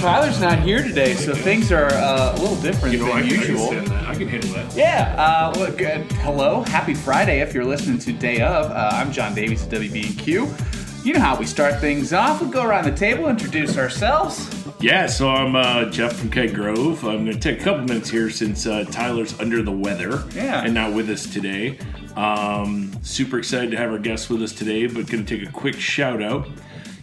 Tyler's not here today, so things are uh, a little different You know, than usual. I that. I can handle that. Yeah. Uh, well, good. Hello. Happy Friday. If you're listening to Day of, uh, I'm John Davies at WBNQ. You know how we start things off. We go around the table, introduce ourselves. Yeah, so I'm uh, Jeff from Keg Grove. I'm going to take a couple minutes here since uh, Tyler's under the weather Yeah. and not with us today. Um, super excited to have our guest with us today, but going to take a quick shout out.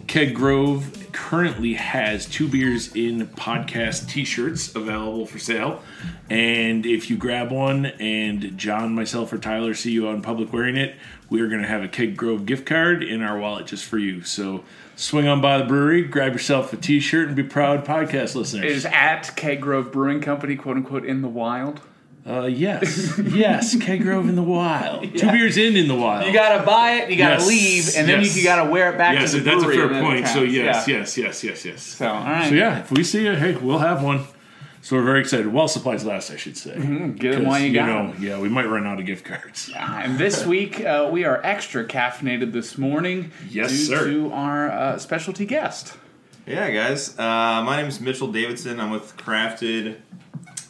Keg Grove currently has two beers in podcast t-shirts available for sale and if you grab one and john myself or tyler see you out in public wearing it we're going to have a keg grove gift card in our wallet just for you so swing on by the brewery grab yourself a t-shirt and be proud podcast listeners Is at Keg Grove Brewing Company, quote unquote, in the wild. uh, yes yes keg grove in the wild two beers in in the wild You gotta buy it, you gotta Yes, leave, and then yes. you gotta wear it back yes to the that's a brewery. fair and then point so yes Yeah. yes yes yes yes So, all right. So yeah, if we see it, hey, we'll have one. So we're very excited. While supplies last, I should say. Get them 'Cause, while you got know, 'em. yeah, we might run out of gift cards. And this week uh, we are extra caffeinated this morning Yes, due sir. to our uh, specialty guest. Yeah, guys. Uh, my name is Mitchell Davidson. I'm with Crafted,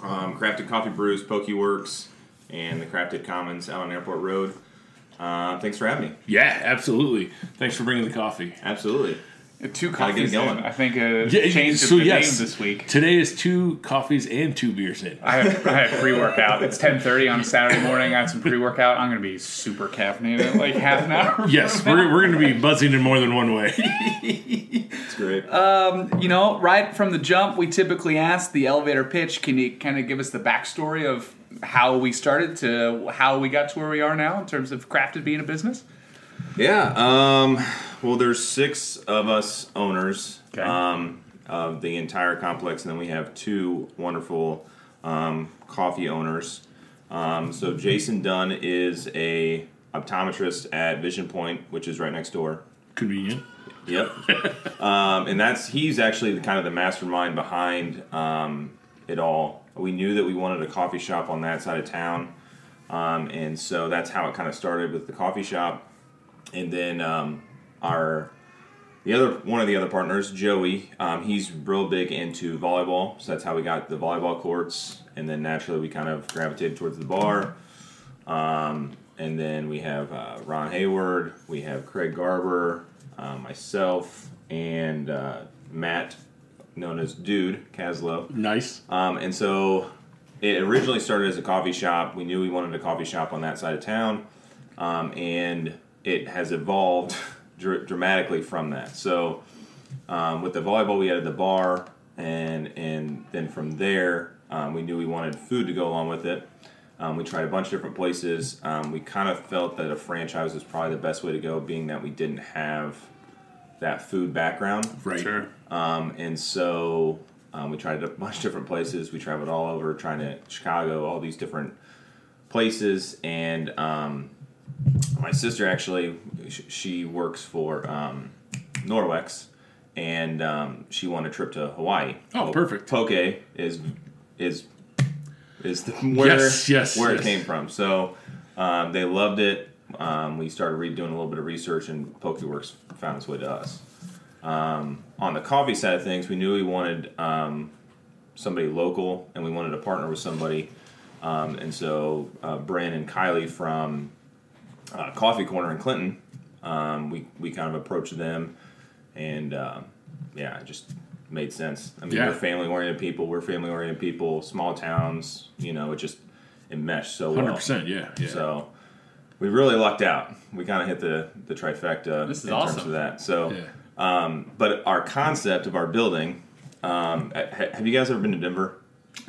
um, Crafted Coffee Brews, Pokeworks, and the Crafted Commons out on Airport Road. Uh, thanks for having me. Yeah, absolutely. Thanks for bringing the coffee. Absolutely. Two coffees in. I think uh, Yeah, changed so the yes. name this week. Today is two coffees and two beers in. I have, I have pre-workout. It's 10:30 on a Saturday morning. I have some pre-workout. I'm gonna be super caffeinated like half an hour. Yes, we're, we're going to be buzzing in more than one way. It's great. You know, right from the jump, we typically ask the elevator pitch. Can you kind of give us the backstory of how we started to how we got to where we are now in terms of crafted being a business? Yeah. Um, well, there's six of us owners Okay. um, of the entire complex, and then we have two wonderful um, coffee owners. Um, so Jason Dunn is a optometrist at Vision Point, which is right next door. Convenient. Yep. um, and that's he's actually the, kind of the mastermind behind um, it all. We knew that we wanted a coffee shop on that side of town, um, and so that's how it kind of started with the coffee shop. And then um, our the other one of the other partners, Joey, um, he's real big into volleyball, so that's how we got the volleyball courts. And then naturally, we kind of gravitated towards the bar. Um, and then we have uh, Ron Hayward, we have Craig Garber, uh, myself, and uh, Matt, known as Dude Caslow. Nice. Um, and so it originally started as a coffee shop. We knew we wanted a coffee shop on that side of town, um, and it has evolved dr- dramatically from that. So um, with the volleyball, we added the bar, and and then from there, um, we knew we wanted food to go along with it. Um, we tried a bunch of different places. Um, we kind of felt that a franchise was probably the best way to go, being that we didn't have that food background. Right. Sure. Um, and so um, we tried a bunch of different places. We traveled all over, trying to Chicago, all these different places. And um, my sister actually, she works for um, Norwex, and um, she won a trip to Hawaii. Oh, perfect. Poke is is is the, where Yes, yes, where yes. it came from. So um, they loved it. Um, we started re- doing a little bit of research, and PokeWorks found its way to us. Um, on the coffee side of things, we knew we wanted um, somebody local, and we wanted to partner with somebody. Um, and so, uh, and Kylie from uh, Coffee Corner in Clinton, um, we we kind of approached them, and um, yeah, it just made sense. I mean, Yeah. we're family oriented people. We're family oriented people. Small towns, you know, it just it meshed so well. 100%. Yeah. yeah. So we really lucked out. We kind of hit the the trifecta This is in terms awesome. of that. So, Yeah. um, but our concept of our building. Um, ha- have you guys ever been to Denver?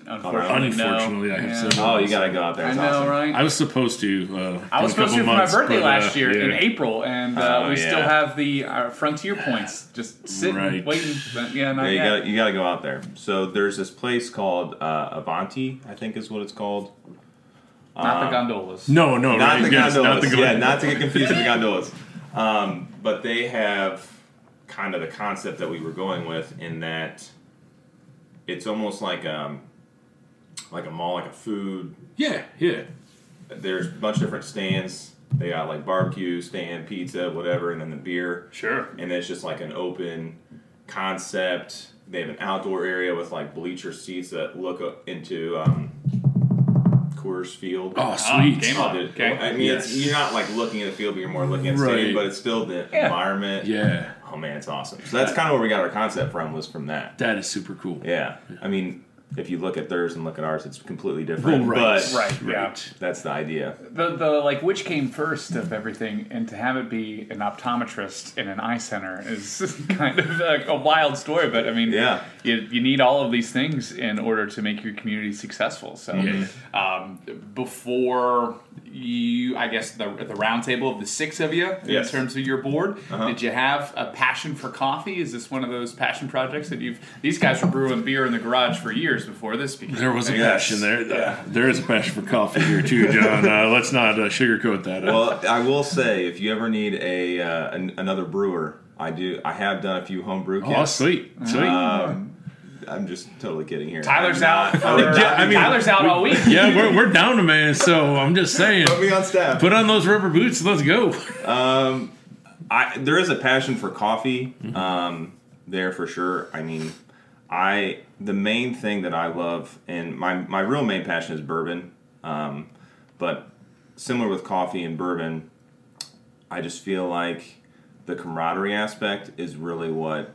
Unfortunately, Unfortunately, no. I have Yeah. Oh, you gotta go out there. I know, awesome. right? I was supposed to. Uh, I was supposed to couple for my birthday but, uh, last year in. April, and uh, Oh, we still have the uh, frontier points just sitting, Right. waiting. But yeah, not Yeah, you yet. gotta you gotta go out there. So there's this place called uh, Avanti, I think is what it's called. not the gondolas. No, no, not right. the yes, gondolas. Not the yeah, not to get confused with the gondolas. Um, but they have kind of the concept that we were going with in that it's almost like um like a mall, like a food Yeah, yeah. there's a bunch of different stands. They got like barbecue stand, pizza, whatever, and then the beer. Sure. And it's just like an open concept. They have an outdoor area with like bleacher seats that look up into um, Coors Field. Oh, sweet. game on. Dude, Okay. I mean, it's, you're not like looking at the field, but you're more looking at the Right. stadium. But it's still the Yeah. environment. yeah, Oh man, it's awesome. So that's kind of where we got our concept from. Was from that. that is super cool. Yeah. I mean, if you look at theirs and look at ours, it's completely different. Right, But Right, yeah. that's the idea. The, the like which came first of everything, and to have it be an optometrist in an eye center is kind of a, a wild story. But I mean, Yeah. you, you need all of these things in order to make your community successful. So, Yeah. um, before you, I guess the the roundtable of the six of you in Yes. terms of your board, Uh-huh. did you have a passion for coffee? Is this one of those passion projects that you've? These guys were brewing beer in the garage for years before this began. There was a Yes. passion there. There is a passion for coffee here too, John. Uh, let's not uh, sugarcoat that. Well, I will say, if you ever need a uh, an, another brewer, I do. I have done a few homebrew. kits. oh, sweet, sweet. Um, I'm just totally kidding here. Tyler's I'm out. not- For, I'm not- Yeah, I mean, Tyler's out all week. yeah, we're, we're down to man. So I'm just saying, Put me on staff. put on those rubber boots. Let's go. Um, I there is a passion for coffee Mm-hmm. um, there for sure. I mean, I the main thing that I love and my my real main passion is bourbon, um, but similar with coffee and bourbon, I just feel like the camaraderie aspect is really what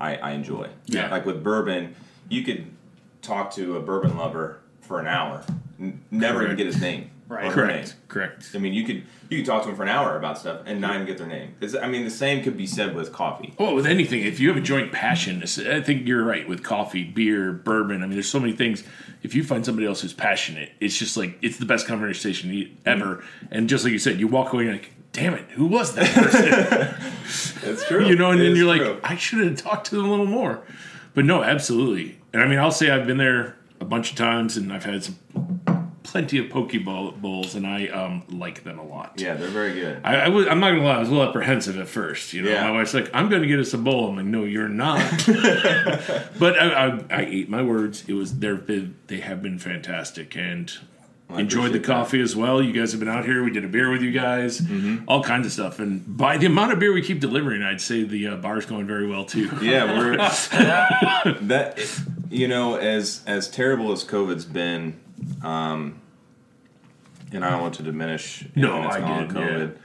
I, I enjoy. Yeah. like with bourbon, you could talk to a bourbon lover for an hour, n- never even get his name. Right. Correct. name. Correct. I mean, you could you could talk to them for an hour about stuff and not even get their name. It's, I mean, the same could be said with coffee. Well, with anything, if you have a joint passion, I think you're right with coffee, beer, bourbon. I mean, there's so many things. If you find somebody else who's passionate, it's just like it's the best conversation you- ever. Mm-hmm. And just like you said, you walk away like, "Damn it, who was that person?" It's true. you know, and It then you're true. like, "I should have talked to them a little more." But no, absolutely. And I mean, I'll say I've been there a bunch of times, and I've had some plenty of Pokeball bowls, and I um, like them a lot. yeah, they're very good. I, I was, I'm not gonna lie, I was a little apprehensive at first. You know, Yeah. my wife's like, "I'm gonna get us a bowl." I'm like, "No, you're not." but I, I, I ate my words. It was they're been, they have been fantastic and I enjoyed the appreciate that. coffee as well. You guys have been out here. We did a beer with you guys, Mm-hmm. all kinds of stuff. And by the amount of beer we keep delivering, I'd say the uh, bar's going very well too. Yeah, we're that. You know, as as terrible as COVID's been, um, and I don't want to diminish. No, I gone on did, yeah. COVID.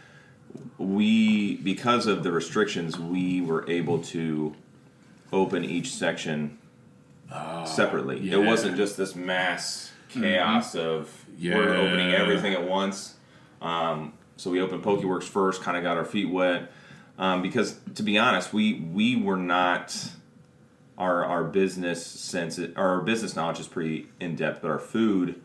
We because of the restrictions, we were able to open each section separately. yeah. It wasn't just this mass chaos of we're opening everything at once. Um, so we opened PokeWorks first, kind of got our feet wet. Um, because to be honest, we we were not our our business sense our business knowledge is pretty in depth, but our food,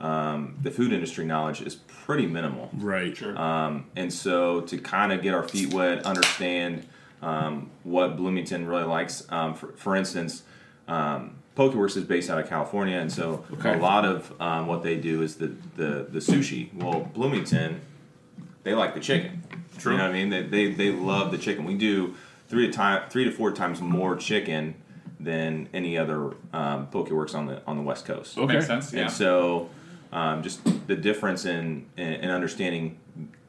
um, the food industry knowledge is pretty minimal. Right. Sure. Um, and so to kind of get our feet wet, understand um, what Bloomington really likes. Um, for, for instance, um, Pokeworks is based out of California, and so Okay. a lot of um, what they do is the, the the sushi. Well, Bloomington, they like the chicken. True. You know what I mean? They, they they love the chicken. We do three to time three to four times more chicken than any other um, Pokeworks on the on the West Coast. Okay. Makes sense. Yeah. And so, um, just the difference in, in in understanding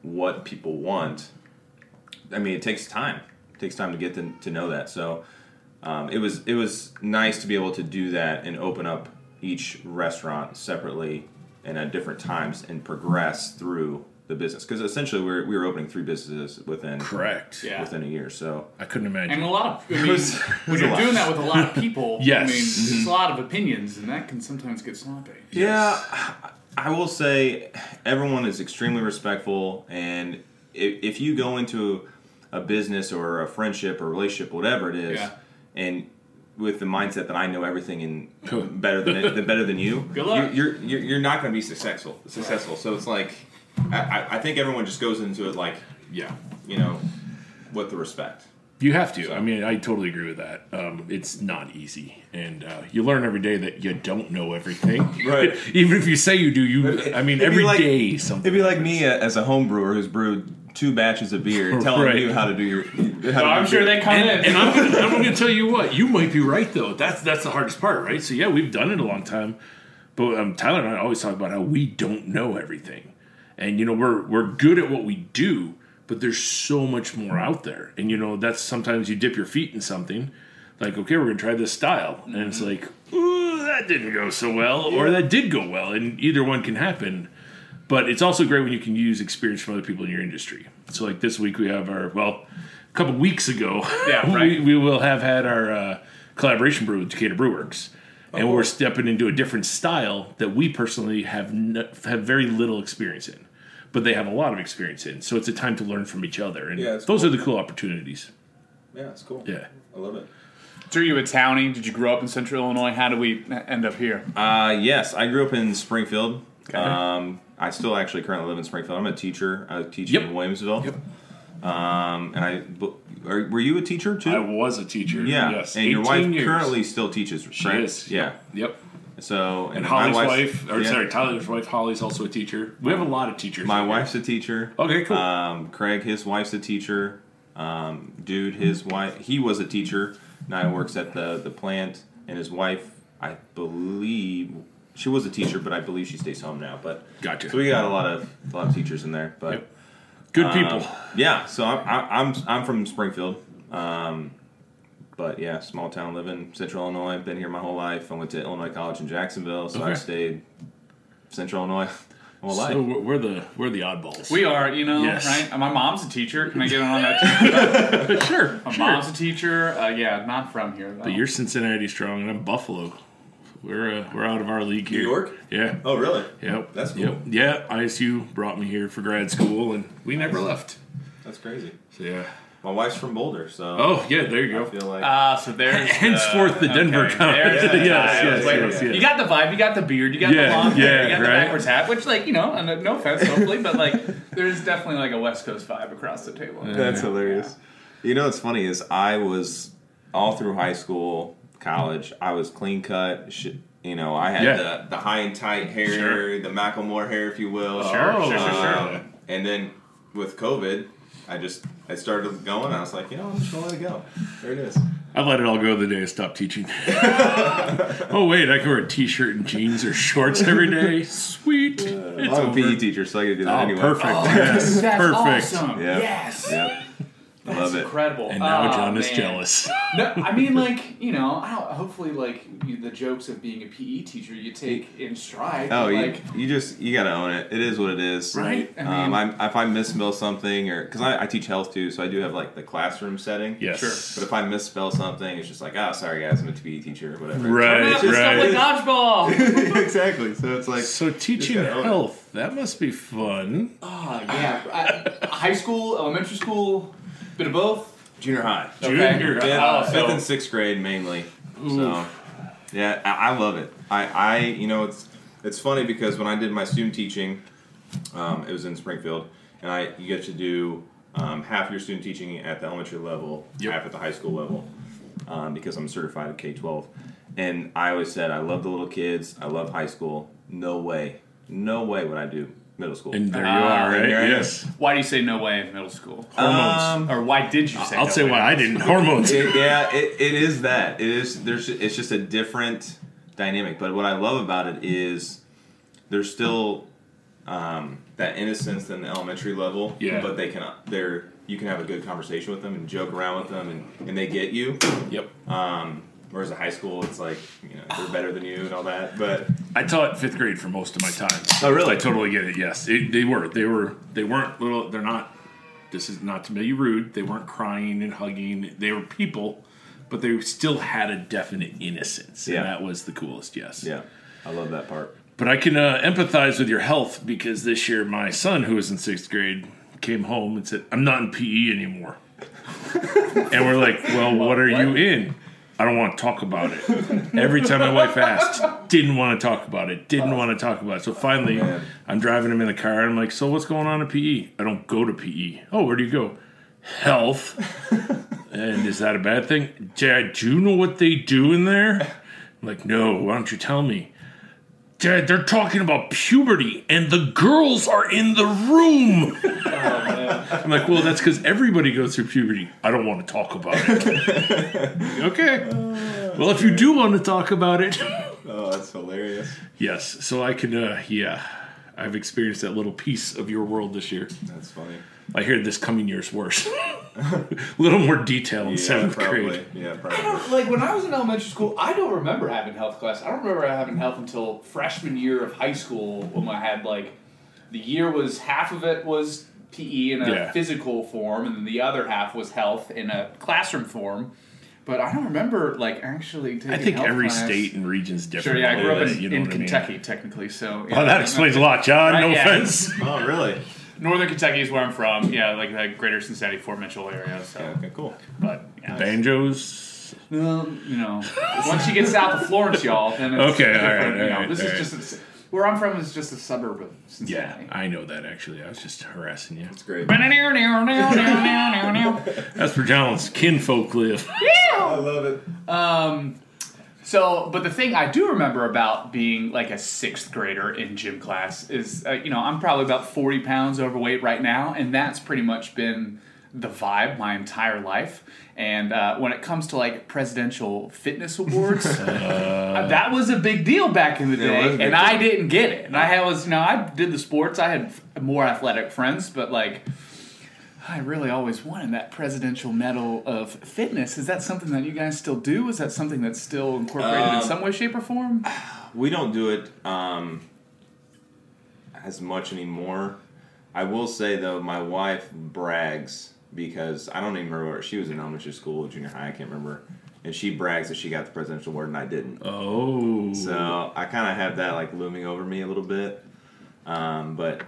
what people want. I mean, it takes time. It takes time to get to, to know that. So, um, it was it was nice to be able to do that and open up each restaurant separately and at different times and progress through the business because essentially we were, we were opening three businesses within Correct. Yeah. within a year. So I couldn't imagine. And a lot of, I mean, was- when you're doing that with a lot of people, Yes. I mean, Mm-hmm. there's a lot of opinions, and that can sometimes get sloppy. Yeah, I will say everyone is extremely respectful, and if, if you go into a business or a friendship or relationship, whatever it is, Yeah. And with the mindset that I know everything and better than it, better than you, Good luck. You're you're, you're not going to be successful. Successful. So it's like I, I- I think everyone just goes into it like yeah. you know with the respect. You have to. I mean, I totally agree with that. Um, it's not easy, and uh, you learn every day that you don't know everything. Right. Even if you say you do, you. I mean, It'd every like- day something. It'd be like me uh, as a home brewer who's brewed two batches of beer, telling Right. you how to do your. How to So I'm do sure beer. they come and, in. and I'm, gonna, I'm going to tell you what. You might be right though. That's that's the hardest part, right? So yeah, we've done it a long time, But um, Tyler and I always talk about how we don't know everything, and you know we're we're good at what we do, but there's so much more out there. And you know that's sometimes you dip your feet in something, like okay, we're gonna try this style, and it's like, ooh, that didn't go so well, or that did go well, and either one can happen. But it's also great when you can use experience from other people in your industry. So like this week we have our well, a couple weeks ago, Yeah, we, right. we will have had our uh, collaboration brew with Decatur Brewworks, and we're stepping into a different style that we personally have n- have very little experience in, but they have a lot of experience in. So it's a time to learn from each other, and Yeah, those cool. are the cool opportunities. Yeah, it's cool. Yeah. I love it. So are you a townie? Did you grow up in Central Illinois? How do we end up here? Uh, yes, I grew up in Springfield. Okay. Um, I still actually currently live in Springfield. I'm a teacher. I teach Yep. in Williamsville. Yep. Um, and I, are, were you a teacher too? I was a teacher. yeah. Yes. And your wife years. currently still teaches, She correct? is. Yeah. Yep. So And my Holly's wife, or yeah. sorry, Tyler's wife, Holly's also a teacher. We have a lot of teachers. My wife's a teacher. Okay, cool. Um, Craig, his wife's a teacher. Um, dude, his wife, he was a teacher. Now he works at the the plant, and his wife, I believe, she was a teacher, but I believe she stays home now. But Gotcha. So we got a lot of a lot of teachers in there. But Yep. Good people. um, yeah, so I'm I- I'm I'm from Springfield. Um, but yeah, small town living, Central Illinois. I've Been here my whole life. I went to Illinois College in Jacksonville, so Okay. I stayed Central Illinois my whole life. so we're we're the we're the oddballs. We are, you know, Yes. right? My mom's a teacher. Can I get on that? too? sure. My sure. mom's a teacher. Uh, yeah, not from here. Though. But you're Cincinnati strong, and I'm Buffalo. We're uh, we're out of our league here. New York? Yeah. Oh, really? Yep. That's cool. Yep. Yeah. ISU brought me here for grad school, and we never left. That's crazy. So yeah. My wife's from Boulder, so Oh yeah, there you I go. feel like Ah, so there's Henceforth, the Denver okay, comment. there's the Yes, tie. yes, yes, yes. You got the vibe. You got the beard. You got Yeah, the long hair. yeah, You got the right. backwards hat. Which, like, you know, and no offense, hopefully, but like, there's definitely like a West Coast vibe across the table. that's hilarious. You know what's funny is I was all through high school, college. I was clean cut. Sh- you know, I had Yeah. the, the high and tight hair, Sure. the Macklemore hair, if you will. Sure, Oh, sure, sure, sure. Um, and then with COVID, I just I started going. I was like, you know, I'm just gonna let it go. There it is. I let it all go the day I stopped teaching. oh wait, I can wear a t-shirt and jeans or shorts every day. Sweet. It's I'm a. PE teacher, so I can do that Oh, anyway. perfect. yes, That's perfect. awesome. Yep. Yes. Yep. I That's love it. incredible. And now Oh, John is man. jealous. No, I mean, like you know, I don't, hopefully, like you, the jokes of being a PE teacher, you take in stride. Oh, you, like you just you gotta own it. It is what it is, Right? I um, mean- I'm, if I misspell something, or because I, I teach health too, so I do have like the classroom setting. Yes. Sure. But if I misspell something, it's just like, oh, sorry guys, I'm a PE teacher or whatever. Right, Turn up and right. stuff like dodgeball. exactly. So it's like, So teaching gotta own it. health, that must be fun. oh yeah, I, high school, elementary school, bit of both. junior high, Okay. Junior fifth, Oh, fifth so- and sixth grade mainly. So yeah, I, I love it. I, I you know it's it's funny because when I did my student teaching, um, it was in Springfield, and I you get to do um, half your student teaching at the elementary level, Yep. half at the high school level, um, because I'm certified at K twelve. And I always said I love the little kids. I love high school. No way, no way would I do middle school. And there you Ah, are, right? there Yes. Why do you say no way in middle school? Hormones. Um, Or why did you say? I'll no say way? why I didn't. Hormones. it, yeah, it, it is that. It is. There's. It's just a different dynamic. But what I love about it is there's still um, that innocence in the elementary level. Yeah. But they can. They're. You can have a good conversation with them and joke around with them, and, and they get you. Yep. Um, whereas at high school, it's like you know they're better than you and all that. But I taught fifth grade for most of my time. Oh, really? I totally get it. Yes, it, they were. They were. They weren't little. They're not. This is not to be rude. They weren't crying and hugging. They were people, but they still had a definite innocence, Yeah. and that was the coolest. Yes. yeah, I love that part. But I can uh, empathize with your health because this year my son, who was in sixth grade, came home and said, "I'm not in PE anymore." and we're like, "Well, what are you in?" I don't want to talk about it. Every time my wife asked, didn't want to talk about it. Didn't want to talk about it. So finally, oh, Man. I'm driving him in the car and I'm like, "So what's going on at PE?" I don't go to PE. Oh, where do you go? Health. and is that a bad thing? Dad, do you know what they do in there? I'm like, no. Why don't you tell me? Dad, they're talking about puberty and the girls are in the room. I'm like, well, that's because everybody goes through puberty. I don't want to talk about it. okay. Well, if you do want to talk about it, Oh, that's hilarious. Yes, so I can. Uh, yeah, I've experienced that little piece of your world this year. That's funny. I hear this coming year's worse. A little more detail in Yeah, seventh probably. grade. Yeah, probably. I don't like when I was in elementary school. I don't remember having health class. I don't remember having health until freshman year of high school when I had like the year was half of it was PE in a Yeah. physical form, and then the other half was health in a classroom form. But I don't remember like actually taking. I think health every class. state and region's different. Sure, yeah, I a grew up in, you know in what I mean? Kentucky, technically. So Well, that explains a lot, John. Right, no yeah. offense. Oh, really? Northern Kentucky is where I'm from. Yeah, like the greater Cincinnati, Fort Mitchell area. So, Yeah, okay, cool. but yeah, Banjos. Well, you know, once you get south of Florence, y'all, then it's Okay, all right, different, you know, right, this all is right. just a, where I'm from is just a suburb of Yeah, I know that actually. I was just harassing you. That's great. That's where John's kinfolk live. I love it. Um, so, but the thing I do remember about being like a sixth grader in gym class is, uh, you know, I'm probably about 40 pounds overweight right now, and that's pretty much been the vibe my entire life. And uh, when it comes to like presidential fitness awards, uh, that was a big deal back in the Yeah, it was day, and I didn't get it. And I had was, you know, I did the sports. I had more athletic friends, but like. I really always wanted that presidential medal of fitness. Is that something that you guys still do? Is that something that's still incorporated in Um, some way, shape, or form? We don't do it um, as much anymore. I will say though, my wife brags because I don't even remember. She was in elementary school, junior high. I can't remember. And she brags that she got the presidential award and I didn't. Oh. So I kind of have that like looming over me a little bit. Um, but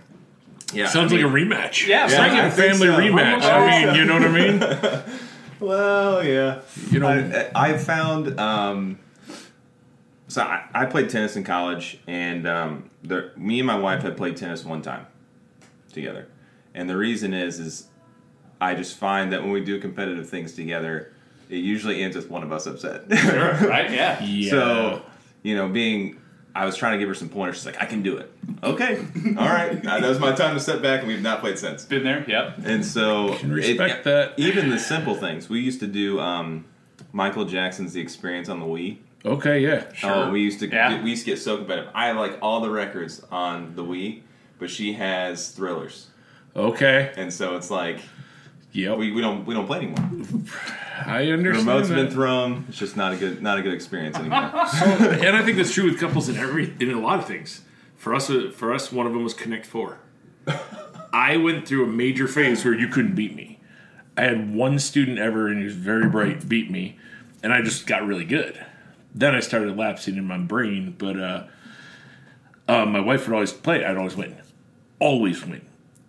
yeah, Sounds I mean- like a rematch. Yeah, It's Yeah, like I a think family so. rematch. I I mean, so. you know what I mean? Well, yeah. You know- I, I found. Um, so I, I played tennis in college, and um, there, me and my wife had played tennis one time together, and the reason is, is I just find that when we do competitive things together, it usually ends with one of us upset. sure, right? Yeah. Yeah. So, you know, being, I was trying to give her some pointers. She's like, I can do it. Okay, all right. Uh, that was my time to step back, and we've not played since. Been there. Yep. And so, Can respect that. Even the simple things. We used to do um, Michael Jackson's "The Experience" on the Wii. Okay, yeah. Oh, we used to Yeah. we used to get so competitive. I have like all the records on the Wii, but she has Thrillers, Okay. and so it's like Yep. we, we don't we don't play anymore. I The understand. remote's been thrown. It's just not a good not a good experience anymore. and I think that's true with couples in every in a lot of things. For us, uh, for us, one of them was Connect Four. I went through a major phase where you couldn't beat me. I had one student ever, and he was very bright, beat me, and I just got really good. Then I started lapsing in my brain, but uh, uh, my wife would always play. I'd always win, always win.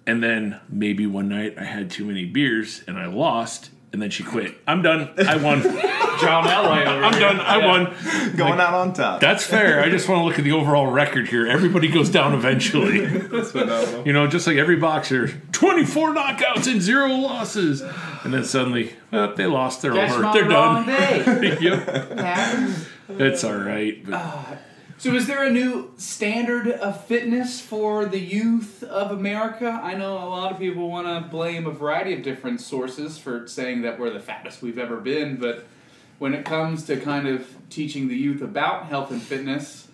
And then maybe one night I had too many beers and I lost, and then she quit. I'm done. I won. John Elway I'm here. done. I won. Going out on top. That's fair. I just want to look at the overall record here. Everybody goes down eventually. That's phenomenal. You know, just like every boxer, 24 knockouts and zero losses. And then suddenly, well, they lost. They're Catch over. They're done. yep. Happens. It's all right. But uh, So, is there a new standard of fitness for the youth of America? I know a lot of people want to blame a variety of different sources for saying that we're the fattest we've ever been, but when it comes to kind of teaching the youth about health and fitness,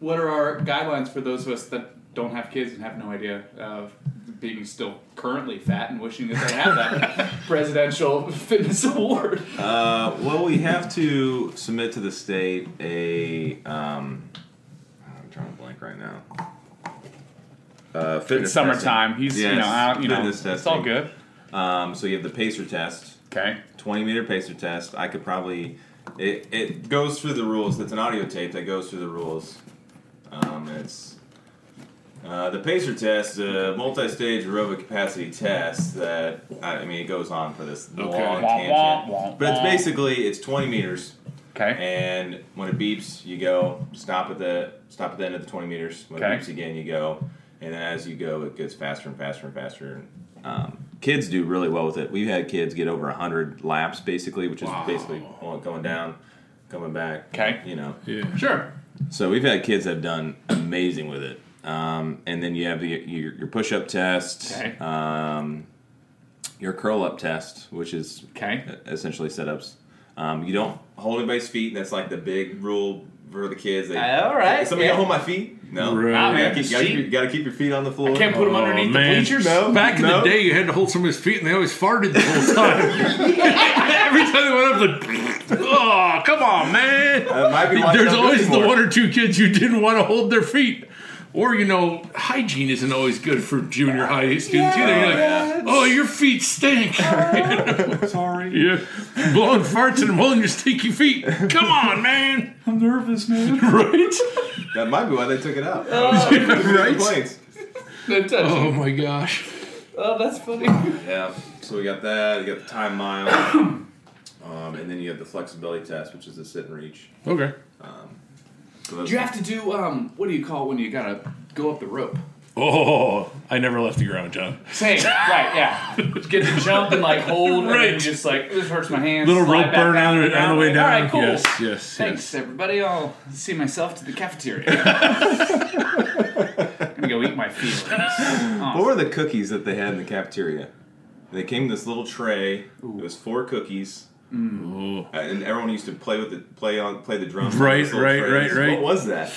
what are our guidelines for those of us that don't have kids and have no idea of being still currently fat and wishing that they had that presidential fitness award? Uh, well, we have to submit to the state a. Um, I'm drawing a blank right now. Uh, fitness It's summertime. He's you Yes, know out. You know fitness it's all testing. good. Um, so you have the pacer test. Okay. 20 meter pacer test. I could probably. It, it goes through the rules. It's an audio tape that goes through the rules. Um, it's. Uh, the pacer test, a multi-stage aerobic capacity test that I, I mean it goes on for this long Wah, tangent, wah, wah, but it's wah. basically it's 20 meters, Okay. and when it beeps, you go stop at the stop at the end of the 20 meters. When Okay. it beeps again, you go, and then as you go, it gets faster and faster and faster. Um, kids do really well with it. We've had kids get over 100 laps basically, which is Wow. basically going down, coming back. Okay. You know, yeah. Sure. so we've had kids that have done amazing with it. Um, and then you have the, your, your push-up test, Okay. um, your curl-up test, which is Okay. essentially sit-ups. Um, you don't hold anybody's feet. That's like the big rule for the kids. They, All right, Somebody yeah. hold my feet. No, Right. You man, gotta keep, gotta, see? keep, you gotta keep your feet on the floor. I Can't put them Oh, underneath man. the bleachers. No. Back in No. the day, you had to hold somebody's feet, and they always farted the whole time. Every time they went up, like, oh, come on, man. That might be There's don't do always the one or two kids you didn't want to hold their feet. Or, you know, hygiene isn't always good for junior high students either. You're like, Yeah. oh, your feet stink. Sorry. yeah. Blowing farts and I'm holding your stinky feet. Come on, man. I'm nervous, man. Right? That might be why they took it out. right? Complaints. Don't Oh, my gosh. Oh, that's funny. Yeah. So we got that. You got the time mile, um, and then you have the flexibility test, which is the sit and reach. Okay. So those- Do you have to do um? What do you call when you gotta go up the rope? Oh, I never left the ground, John. Same, right? Yeah. Get to jump and like hold, and then Right. you just like this hurts my hands. Little rope burn on, the the- on the way down. All right, cool. Yes, yes, Thanks, yes. everybody. I'll see myself to the cafeteria. I'm gonna go eat my feelings. What were the cookies that they had in the cafeteria? They came in this little tray. It was four cookies. Uh, and everyone used to play with the play on play the drums. Right, right, trays. right, right. What was that?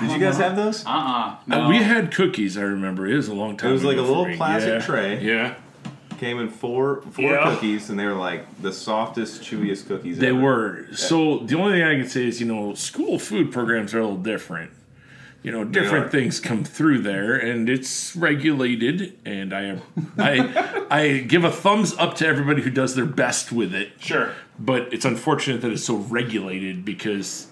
Did you guys have those? Uh uh Uh, we had cookies. I remember it was a long time. It was like a little plastic Yeah. tray. Yeah, Came in four four Yeah. cookies, and they were like the softest, chewiest cookies. they ever. were. So the only thing I can say is, you know, school food programs are a little different. You know, different things come through there, and it's regulated. And I, am, I, I give a thumbs up to everybody who does their best with it. Sure. But it's unfortunate that it's so regulated because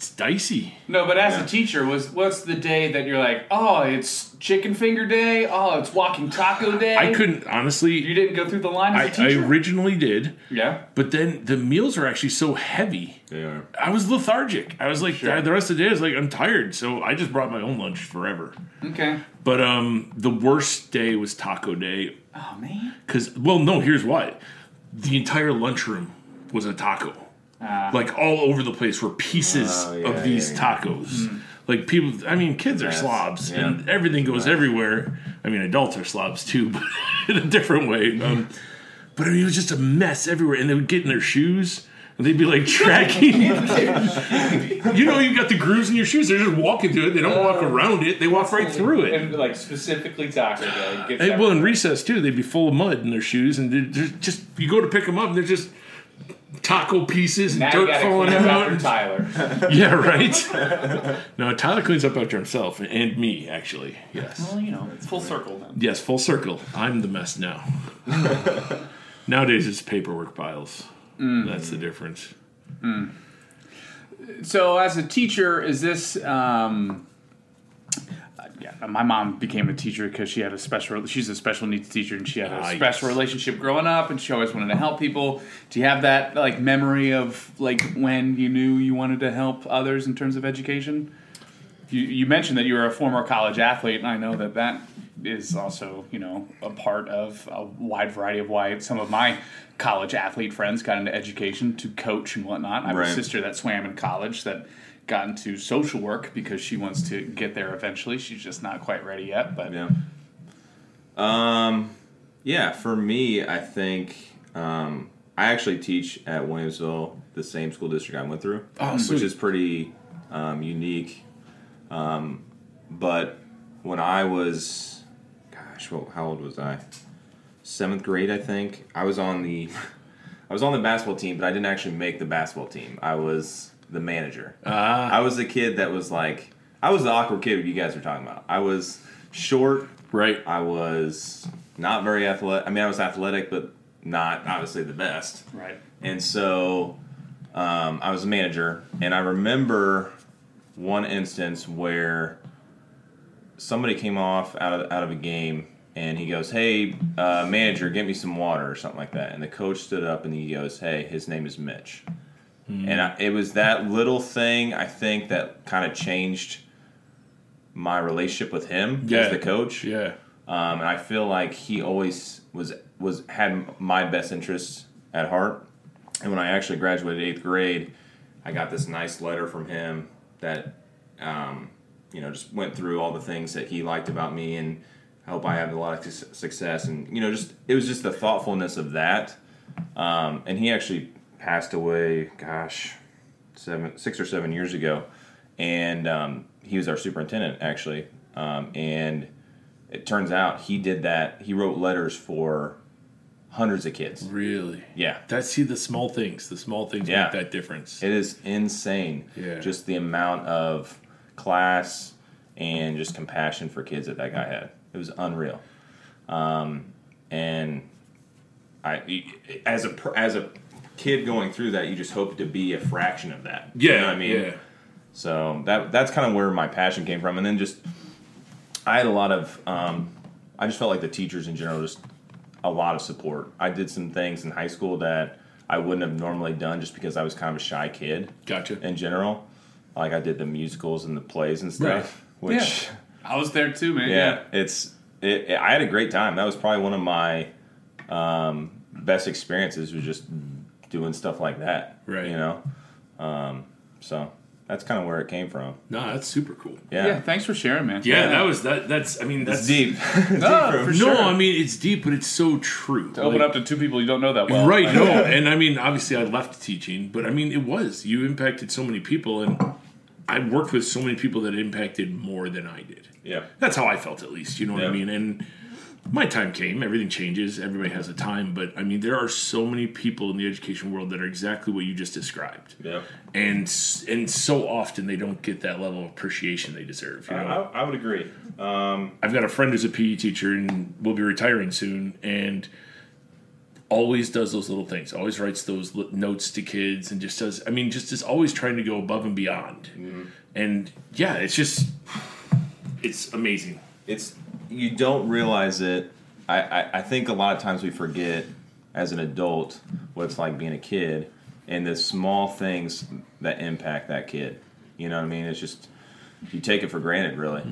it's dicey. No, but as Yeah. a teacher, was what's the day that you're like, oh, it's chicken finger day, oh, it's walking taco day. I couldn't honestly. You didn't go through the line I, as a I teacher. originally did, yeah. but then the meals are actually so heavy. They are. I was lethargic. I was like Sure. the rest of the day. I was like I'm tired, so I just brought my own lunch forever. Okay. But um, the worst day was taco day Oh man. because well, no, here's why: the entire lunchroom was a taco. Uh, Like all over the place were pieces Oh, yeah, of these yeah, yeah. tacos. Like people, I mean, kids are Yes, slobs, yeah. and everything goes everywhere. I mean, adults are slobs too, but in a different way. Um, but I mean, it was just a mess everywhere, and they would get in their shoes. And they'd be like tracking. you know, you've got the grooves in your shoes. They're just walking through it. They don't walk around it. They walk right through it. And like specifically taco day. Gets And, that- well, in recess too, they'd be full of mud in their shoes, and they're, they're just you go to pick them up, and they're just taco pieces and now dirt falling clean up after out. Tyler. Yeah, right. no, Tyler cleans up after himself and me, actually. Yes, well, you know, it's full circle then. yes, full circle. I'm the mess now. Nowadays, it's paperwork piles. That's the difference. So, as a teacher, is this? Um, yeah, my mom became a teacher because she had a special. She's a special needs teacher, and she had a Ah, special yes. relationship growing up, and she always wanted to help people. Do you have that like memory of like when you knew you wanted to help others in terms of education? You, you mentioned that you were a former college athlete, and I know that that is also you know a part of a wide variety of why some of my college athlete friends got into education to coach and whatnot. I have a sister that swam in college that got into social work because she wants to get there eventually. She's just not quite ready yet, but Yeah. Um, yeah. For me, I think um, I actually teach at Williamsville, the same school district I went through, Oh, which sweet. is pretty um, unique. Um, but when I was, gosh, well, how old was I? Seventh grade, I think. I was on the, I was on the basketball team, but I didn't actually make the basketball team. I was the manager. Ah, I was the kid that was like, I was the awkward kid you guys were talking about. I was short. right. I was not very athletic. I mean, I was athletic, but not obviously the best. right. And so um, I was a manager, and I remember one instance where somebody came off out of out of a game, and he goes, "Hey, uh, manager, get me some water or something like that." And the coach stood up and he goes, "Hey, his name is Mitch." And I, it was that little thing I think that kind of changed my relationship with him Yeah. as the coach. Yeah. Um, and I feel like he always was was had my best interests at heart. And when I actually graduated eighth grade, I got this nice letter from him that, um, you know, just went through all the things that he liked about me, and I hope I have a lot of success. And you know, just it was just the thoughtfulness of that. Um, and he actually passed away, gosh, seven, six or seven years ago. and um, he was our superintendent actually. Um, and it turns out he did that. He wrote letters for hundreds of kids. Really? Yeah, That's see the small things. The small things Yeah. make that difference. it is insane. Yeah. just the amount of class and just compassion for kids that that guy had. It was unreal. Um, and I, as a as a kid going through that, you just hope to be a fraction of that. You yeah, know what I mean. yeah. So that that's kind of where my passion came from, and then just I had a lot of um, I just felt like the teachers in general just a lot of support. I did some things in high school that I wouldn't have normally done just because I was kind of a shy kid Gotcha. in general. Like I did the musicals and the plays and stuff, Right. which I was there too, man. yeah, it's it, it- I had a great time. That was probably one of my um, best experiences was just doing stuff like that. Right. You know, um, so that's kind of where it came from. No, that's super cool. Yeah. Yeah, thanks for sharing, man. Yeah, that was that. That's I mean that's It's deep. No, for No, sure. I mean it's deep, but it's so true. to open up to two people you don't know that well. right? I No, know. and I mean obviously I left teaching, but I mean it was you impacted so many people, and I worked with so many people that impacted more than I did. yeah. That's how I felt, at least. You know what I mean? And my time came. Everything changes. Everybody has a time, but I mean, there are so many people in the education world that are exactly what you just described, Yeah. and and so often they don't get that level of appreciation they deserve. You know? I, I would agree. Um, I've got a friend who's a PE teacher and will be retiring soon, and always does those little things. Always writes those notes to kids, and just does. I mean, just is always trying to go above and beyond. And yeah, it's just it's amazing. it's you don't realize it. I, I, I think a lot of times we forget as an adult what it's like being a kid and the small things that impact that kid. You know what I mean? It's just you take it for granted, really.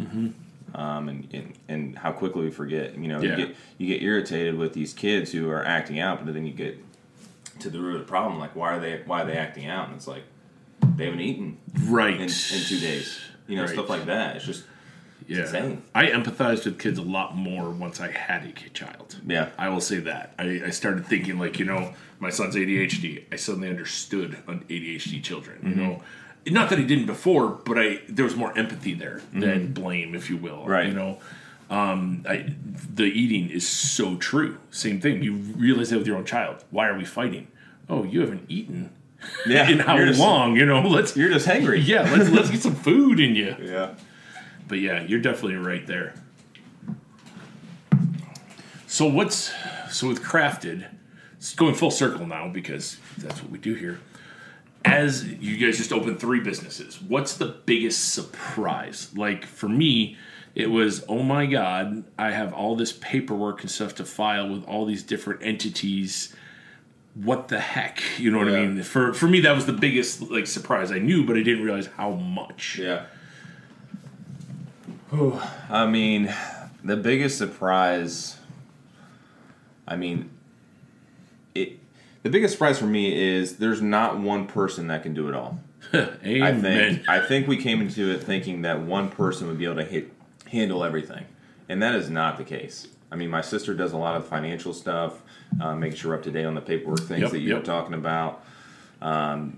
Um, and, and and how quickly we forget. You know, Yeah. you get you get irritated with these kids who are acting out, but then you get to the root of the problem. Like, why are they why are they acting out? And it's like they haven't eaten Right. in, in two days. You know, Right. stuff like that. It's just Yeah. insane. I empathized with kids a lot more once I had a child. Yeah. I will say that. I, I started thinking, like, you know, my son's ADHD. I suddenly understood on ADHD children, you know. Not that I didn't before, but I there was more empathy there than blame, if you will. Right. You know, um, I, the eating is so true. Same thing. You realize that with your own child. Why are we fighting? Oh, you haven't eaten Yeah. in how just- long? You know, let's You're just hangry. yeah, let's let's get some food in you. Yeah. But yeah, you're definitely right there. So what's so with crafted? It's going full circle now because that's what we do here. As you guys just opened three businesses, what's the biggest surprise? Like for me, it was oh my god, I have all this paperwork and stuff to file with all these different entities. What the heck? You know what I mean? For for me, that was the biggest like surprise. I knew, but I didn't realize how much. Yeah. Whew. I mean, the biggest surprise. I mean, it. The biggest surprise for me is there's not one person that can do it all. Amen. I think I think we came into it thinking that one person would be able to hit, handle everything, and that is not the case. I mean, my sister does a lot of financial stuff, uh, making sure we're up to date on the paperwork things Yep, that you yep. were talking about.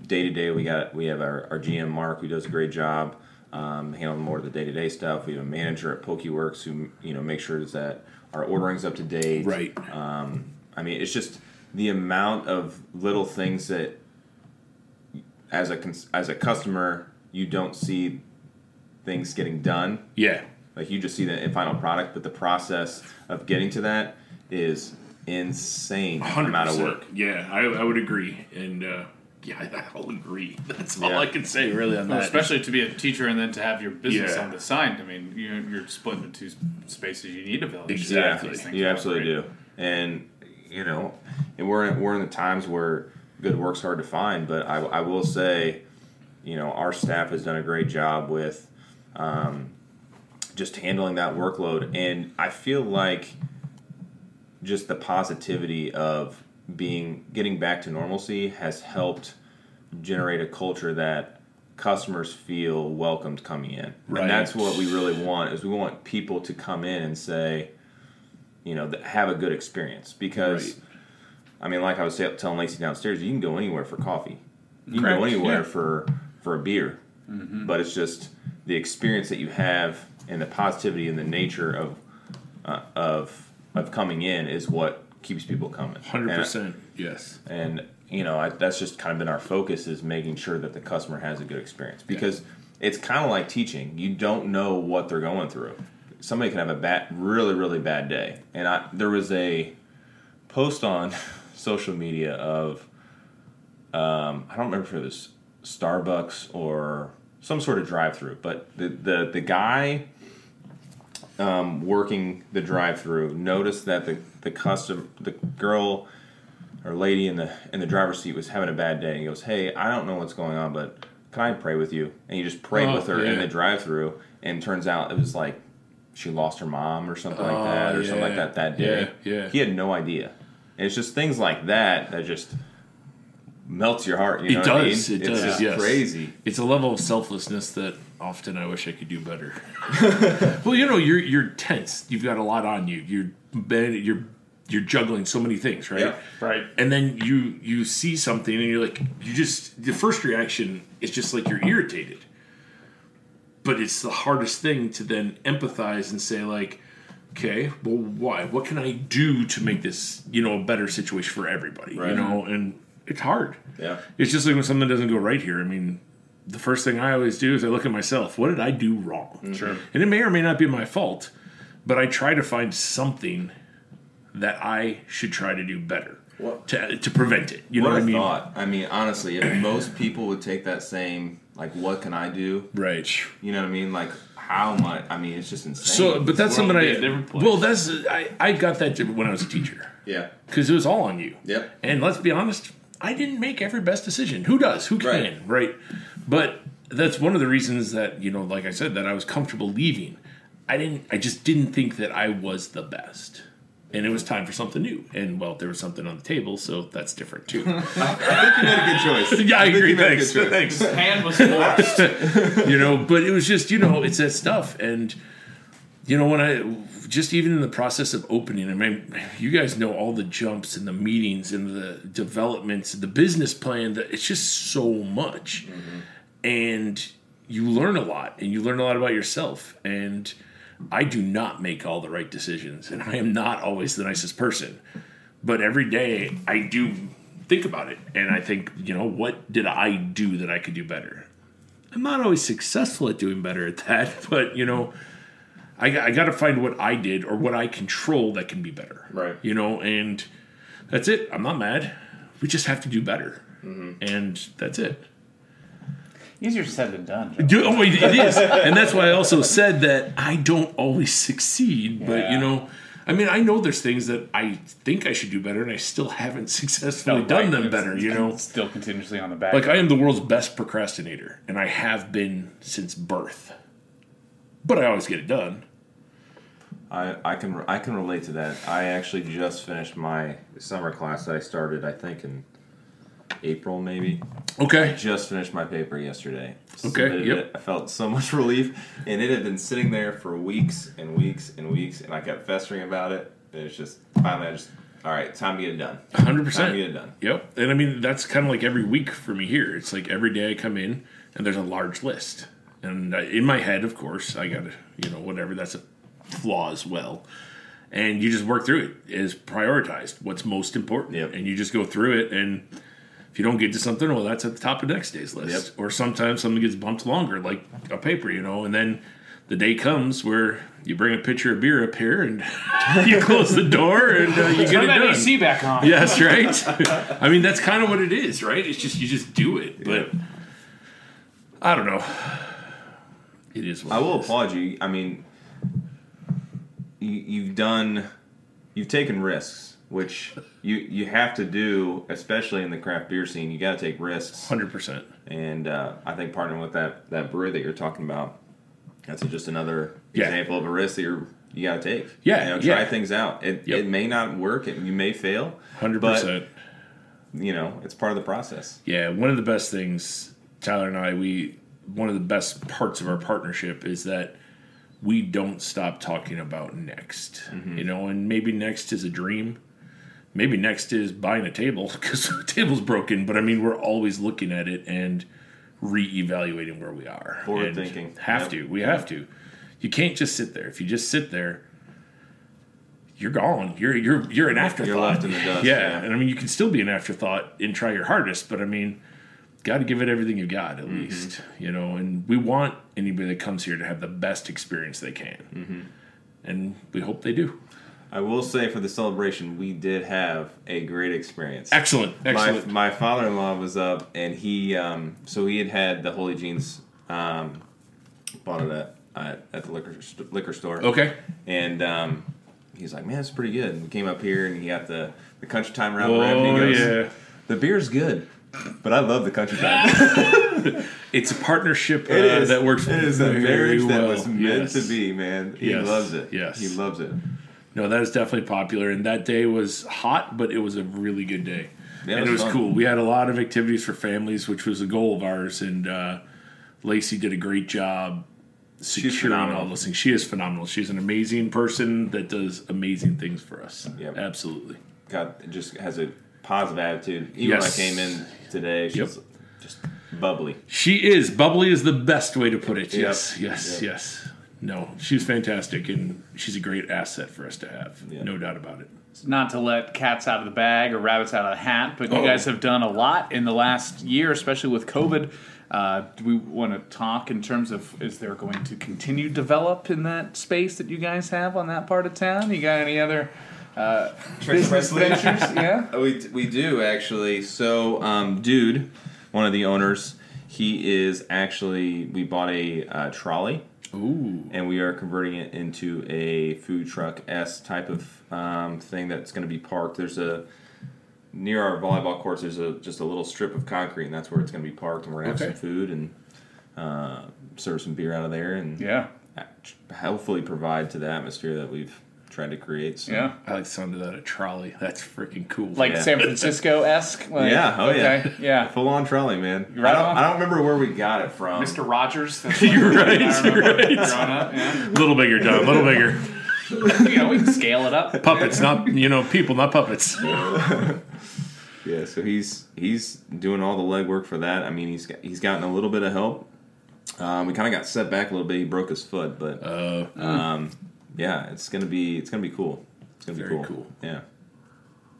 Day to day, we got we have our, our GM Mark who does a great job um, handling more of the day to day stuff. We have a manager at PokeWorks who you know makes sure that our ordering's up to date. Right. I mean, it's just the amount of little things that, as a cons- as a customer, you don't see things getting done. yeah. Like you just see the final product, but the process of getting to that is insane Hundred amount of work. Yeah, I, I would agree, and uh, yeah, I, I'll agree. That's all Yeah. I can say really on Well, that. especially to be a teacher and then to have your business Yeah. on the side. I mean, you're, you're split into two spaces. You need to build Exactly. These You absolutely right? do, and you know, and we're in, we're in the times where good work's hard to find. But I, I will say, you know, our staff has done a great job with um, just handling that workload, and I feel like just the positivity of being getting back to normalcy has helped generate a culture that customers feel welcomed coming in Right. and that's what we really want is we want people to come in and say you know that have a good experience because Right. i mean like i was telling lacey downstairs you can go anywhere for coffee you can Correct, go anywhere yeah. for for a beer but it's just the experience that you have and the positivity and the nature of uh, of of coming in is what keeps people coming. Hundred percent. Yes. and you know I, that's just kind of been our focus is making sure that the customer has a good experience because it's kind of like teaching you don't know what they're going through somebody can have a bad really really bad day and i there was a post on social media of um, i don't remember if it was starbucks or some sort of drive-through but the the, the guy um, working the drive-through noticed that the the custom the girl or lady in the in the driver's seat was having a bad day. He goes, "Hey, I don't know what's going on, but can I pray with you?" And he just prayed Oh, with her in the drive-through, and turns out it was like she lost her mom or something like Oh, that, or something like that that day. Yeah, yeah. He had no idea. And it's just things like that that just melts your heart. You It know what I does, mean? it it's does, just yes. crazy. It's a level of selflessness that often I wish I could do better. well, you know, you're you're tense. You've got a lot on you. You're you're you're juggling so many things, right? Yeah. Right. And then you you see something and you're like you just the first reaction is just like you're irritated. But it's the hardest thing to then empathize and say like okay, well why? What can I do to make this, you know, a better situation for everybody, you know? And it's hard. Yeah. It's just like when something doesn't go right here. I mean, the first thing I always do is I look at myself. What did I do wrong? Mm-hmm. Sure. And it may or may not be my fault, but I try to find something that I should try to do better What- to, to prevent it. You what know a what I mean? thought. I mean, honestly, if most people would take that same like, what can I do? Right. You know what I mean? Like, how much? I mean, it's just insane. So, but that's world something I. be a different. Well, that's I. I got that when I was a teacher yeah, because it was all on you. Yep. And let's be honest, I didn't make every best decision. Who does? Who can? Right. Right. But that's one of the reasons that you know, like I said, that I was comfortable leaving. I didn't. I just didn't think that I was the best. And it was time for something new. And well, there was something on the table, so that's different too. I think you made a good choice. yeah, I think agree. you made a Thanks. good. Thanks. Hand was forced. you know but it was just you know it's that stuff and you know when i just even in the process of opening i mean you guys know all the jumps and the meetings and the developments the business plan that it's just so much. Mm-hmm. And you learn a lot and you learn a lot about yourself. And i do not make all the right decisions and i am not always the nicest person. But every day i do think about it and i think you know what did i do that i could do better? I'm not always successful at doing better at that, but you know, I, got- I got to find what I did or what I control that can be better. Right. You know, and that's it. I'm not mad. We just have to do better, mm-hmm. and that's it. Easier said than done. Do, oh, it it is, and that's why I also said that I don't always succeed. But you know, I mean, I know there's things that I think I should do better, and I still haven't successfully Oh, done right. them It's- better. You know, still continuously on the back. Like I am the world's best procrastinator, and I have been since birth. But I always get it done. I, I can I can relate to that. I actually just finished my summer class that I started. I think in April, maybe. Okay. Just finished my paper yesterday. Okay, yep. it. I felt so much relief, and it had been sitting there for weeks and weeks and weeks, and I kept festering about it. And it's just finally, I just all right, time to get it done. Hundred Time to get it done. Yep. And I mean that's kind of like every week for me here. It's like every day I come in and there's a large list, and uh, in my head, of course, I got to you know whatever that's a flaw as well. And you just work through it as prioritized. What's most important, Yep. and you just go through it. And if you don't get to something, well, that's at the top of next day's list. Yep. Or sometimes something gets bumped longer, like a paper, you know. And then the day comes where you bring a pitcher of beer up here and you close the door and uh, you get Turn it that done. AC back on. Yes, right. I mean, that's kind of what it is, right? It's just you just do it, but I don't know. It is. What I it will is. applaud you. I mean, you, you've done, you've taken risks, which you you have to do, especially in the craft beer scene. You got to take risks, Hundred percent. and uh, I think partnering with that that brewery that you're talking about, that's just another Yeah. example of a risk that you're you got to take. Yeah, you know, try yeah. things out. It Yep. it may not work, and you may fail. Hundred percent. You know, it's part of the process. Yeah, one of the best things Tyler and I we one of the best parts of our partnership is that we don't stop talking about next. Mm-hmm. You know, and maybe next is a dream. Maybe next is buying a table because the table's broken. But I mean, we're always looking at it and reevaluating where we are. Forward And thinking. Have Yep. to. We have to. You can't just sit there. If you just sit there, you're gone. You're you're you're an afterthought. You're left in the dust, Yeah. yeah. and I mean you can still be an afterthought and try your hardest, but I mean, got to give it everything you got Mm-hmm. at least, you know. And we want anybody that comes here to have the best experience they can, Mm-hmm. and we hope they do. I will say for the celebration, we did have a great experience. Excellent, My, excellent. my father-in-law was up, and he um, so he had had the Holy Jeans um, bought it at at, at the liquor st- liquor store. okay. and um, he's like, "Man, it's pretty good." And we came up here, and he got the the country time round Oh and he goes, yeah. "The beer's good." But I love the country time. It's a partnership uh, It is that works It is a marriage that was meant Yes. to be, man. He Yes. loves it. Yes. he loves it. No, that is definitely popular, and that day was hot, but it was a really good day, Yeah, and it it was was cool. We had a lot of activities for families, which was a goal of ours, and uh, Lacey did a great job securing phenomenal. all those things. She is phenomenal. She's an amazing person that does amazing things for us. Yep. Absolutely. God just has a positive attitude. Even Yes. when I came in today, she's just bubbly. She is bubbly is the best way to put it. Yep. Yes, yes, Yep. yes. No, she's fantastic, and she's a great asset for us to have. Yeah. No doubt about it. Not to let cats out of the bag or rabbits out of the hat, but you Oh. guys have done a lot in the last year, especially with COVID. Uh, do we want to talk in terms of is there going to continue develop in that space that you guys have on that part of town? You got any other uh, business ventures? Yeah. Oh, we, we do actually. So, um, dude, one of the owners, he is actually. We bought a uh, trolley, Ooh. and we are converting it into a food truck s type of um, thing that's going to be parked. There's a near our volleyball courts. There's a just a little strip of concrete, and that's where it's going to be parked. And we're going to have some food and uh, serve some beer out of there, and Yeah. hopefully provide to the atmosphere that we've tried to create. So. Yeah. I like the sound of that. A trolley. That's freaking cool. Like Yeah. San Francisco esque? Like, Yeah, oh, yeah. okay, yeah. Full on trolley, man. Right I, don't, on. I don't remember where we got it from. Mr. Rogers. That's You're right, you're right. growing up, yeah. little bigger, John. A little bigger. You know, we can scale it up. Puppets, not you know people, not puppets. Yeah, so he's he's doing all the legwork for that. I mean, he's got, he's gotten a little bit of help. Um, we kind of got set back a little bit. He broke his foot, but Uh, um, yeah, it's gonna be it's gonna be cool. It's gonna be Very cool. cool. Yeah.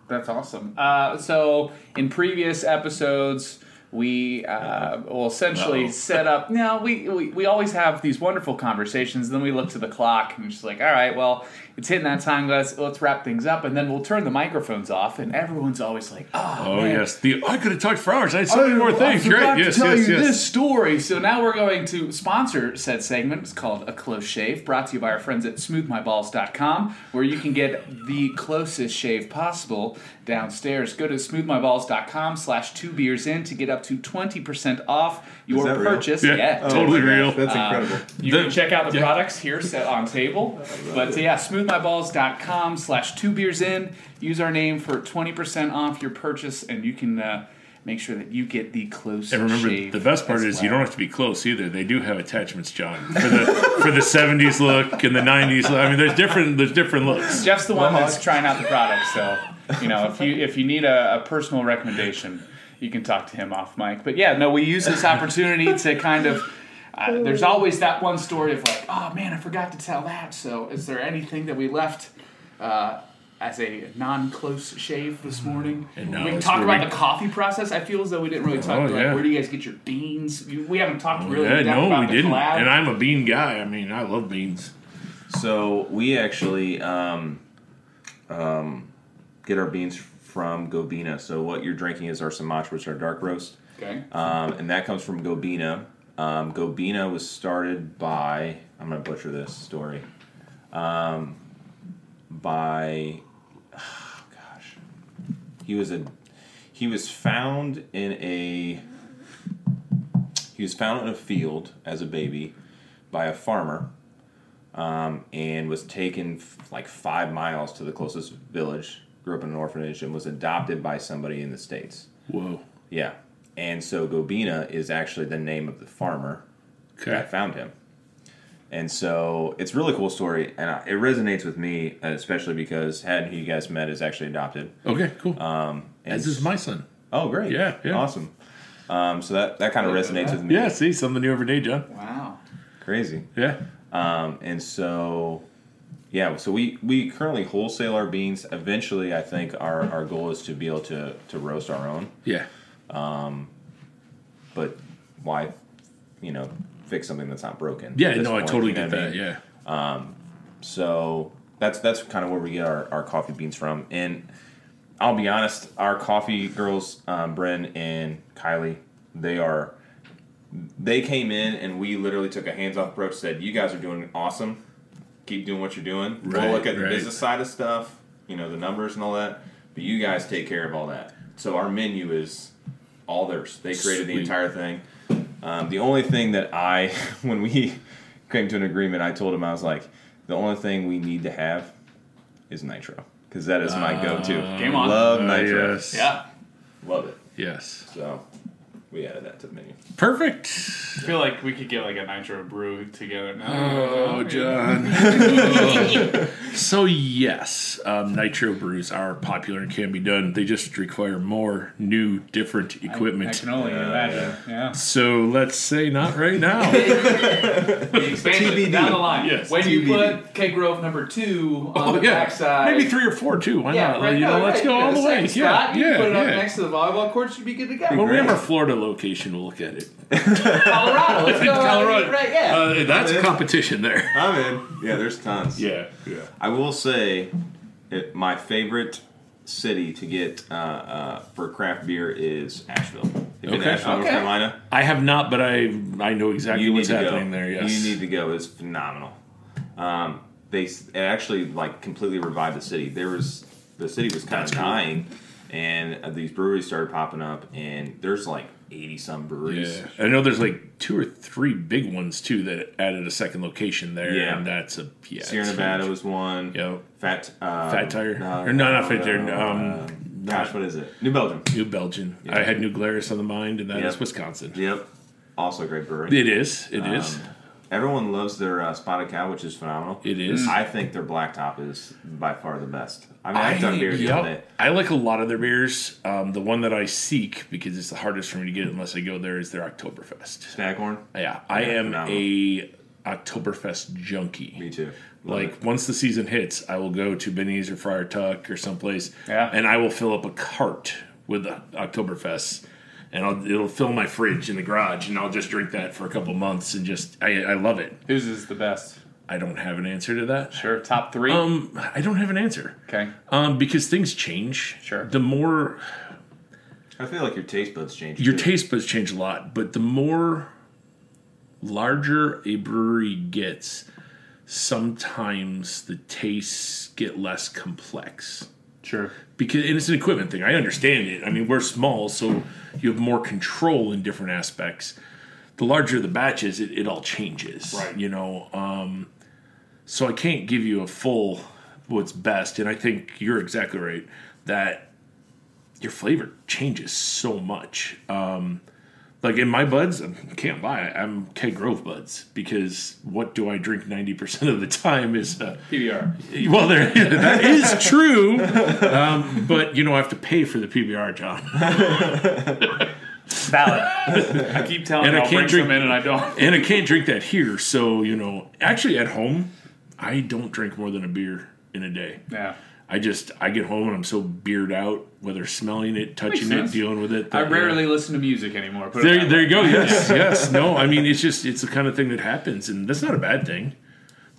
That's awesome. Uh, so, in previous episodes, we uh, will essentially Uh-oh. set up. No, we, we we always have these wonderful conversations. Then we look to the clock and just like, all right, well, it's hitting that time. Let's let's wrap things up, and then we'll turn the microphones off, and everyone's always like, oh, oh man, yes, the I could have talked for hours. I had so oh, many more things. I forgot Great. to Yes, tell yes, you yes. this story. So now we're going to sponsor said segment. It's called A Close Shave, brought to you by our friends at smoothmyballs.com, where you can get the closest shave possible downstairs. Go to smoothmyballs.com slash two beers in to get up to 20% off your that real? purchase. Yeah, Yeah, totally real. That's Uh, incredible. You The- can check out the yeah. products here set on table. But yeah, smoothmyballs.com slash two beers in. Use our name for 20% off your purchase, and you can uh, make sure that you get the close And remember, shave the best part as is you don't have to be close either. They do have attachments, John, for the for the '70s look and the '90s. Look. I mean, there's different there's different looks. Jeff's the one that's trying out the product, so you know if you if you need a, a personal recommendation, you can talk to him off mic. But yeah, no, we use this opportunity to kind of. Uh, there's always that one story of like, oh man, I forgot to tell that. So, is there anything that we left uh, as a non-close shave this morning? And now we can talk about we- the coffee process. I feel as though we didn't really talk Oh, about yeah. where do you guys get your beans. We haven't talked really yeah, no, about we the didn't. collab. And I'm a bean guy. I mean, I love beans. So we actually um, um, get our beans from Gobena. So what you're drinking is our Sumatra, which is our dark roast. okay. um, and that comes from Gobena. Um, Gobena was started by I'm gonna butcher this story. Um, by oh gosh, he was a he was found in a he was found in a field as a baby by a farmer. Um, and was taken f- like five miles to the closest village. Grew up in an orphanage and was adopted by somebody in the states. Whoa. Yeah. And so Gobena is actually the name of the farmer Okay. that found him. And so it's a really cool story, and it resonates with me, especially because Had, who you guys met, is actually adopted. Okay. Cool. Um, and As is my son. oh, great! Yeah, yeah. awesome. Um, so that that kind of resonates that. with me. Yeah, see something new every day, John. Wow. Crazy. Yeah. Um, and so, yeah, so we, we currently wholesale our beans. Eventually, I think our, our goal is to be able to, to roast our own. Yeah. Um, but why, you know, fix something that's not broken? Yeah, no, I totally you know get I that. mean? Yeah. Um, so that's that's kind of where we get our, our coffee beans from. And I'll be honest, our coffee girls, um, Bren and Kylie, they are. They came in and we literally took a hands off approach. Said, "You guys are doing awesome. Keep doing what you're doing. Right, we'll look at the right. business side of stuff, you know, the numbers and all that. But you guys take care of all that. So our menu is all theirs. They created the entire thing. Um, the only thing that I, when we came to an agreement, I told him I was like, the only thing we need to have is nitro because that is my go-to. Game on. Love Uh, nitro. yes. Yeah. Love it. Yes. So we added that to the menu. Perfect. I feel like we could get like a nitro brew together now. Oh, John. so yes, um, nitro brews are popular and can be done. They just require more new, different equipment. I equipment. can only Yeah, imagine. Yeah. so let's say not right now. The TBD. down the line. Yes, when you put Keg Grove number two on Oh the yeah, backside. maybe three or four too. Why Yeah, not? right. you no, know, let's go all the way. second Yeah, spot, You yeah, put it up yeah. next to the volleyball court, should be good to go. When we have Great. our Florida location, we'll look at it. Colorado. Let's go. Colorado. Right. Yeah. Uh, that's competition there. I'm in. Yeah, there's tons. Yeah, yeah. I will say, it, my favorite city to get uh, uh, for craft beer is Asheville. Have you Okay. Asheville, North Okay. Carolina? I have not, but I I know exactly you what's happening go. there. Yes, You need to go. It's phenomenal. Um, they it actually like completely revived the city. There was the city was kind That's of cool. And uh, these breweries started popping up, and there's like eighty some breweries. Yeah, I know there's like two or three big ones too that added a second location there, Yeah. and that's a yeah. Sierra Nevada huge. was one. Yep. Fat uh, Fat Tire? Or no, not Fat Tire, um, uh, gosh, what is it? New Belgium. New Belgian. Yeah. I had New Glarus on the mind, and that is Yep. Wisconsin. Yep. Also a great brewery. It is. It is. Everyone loves their uh, spotted cow, which is phenomenal. It is. I think their blacktop is by far the best. I mean, I, have done beer the other day. I like a lot of their beers. Um, the one that I seek because it's the hardest for me to get unless I go there is their Oktoberfest. Staghorn. Yeah, I am phenomenal. a Oktoberfest junkie. Me too. Love Like it. once the season hits, I will go to Binny's or Friar Tuck or someplace, Yeah. and I will fill up a cart with the Oktoberfest, and I'll, it'll fill my fridge in the garage, and I'll just drink that for a couple months, and just I, I love it. Whose is the best? I don't have an answer to that. Sure. Top three. Um, I don't have an answer. okay. Um, because things change. Sure. The more I feel like your taste buds change. your too. taste buds change a lot, but the more larger a brewery gets, sometimes the tastes get less complex. Sure. Because and it's an equipment thing. I understand it. I mean, we're small, so you have more control in different aspects. The larger the batches, it, it all changes. Right. You know, um, so I can't give you a full what's best, and I think you're exactly right that your flavor changes so much. Um, like in my buds, I can't lie, I'm Keg Grove buds because what do I drink ninety percent of the time is uh, PBR. well, there that is true, um, but you know I have to pay for the PBR, John, Valid. I keep telling And you I can't bring drink- some in and I don't. and I can't drink that here. So you know, actually at home, I don't drink more than a beer in a day. Yeah. I just I get home and I'm so bearded out, whether smelling it, touching it, sense. dealing with it. I that, rarely listen to music anymore. Put There, there you go. Yes, yes. No, I mean it's just it's the kind of thing that happens, and that's not a bad thing.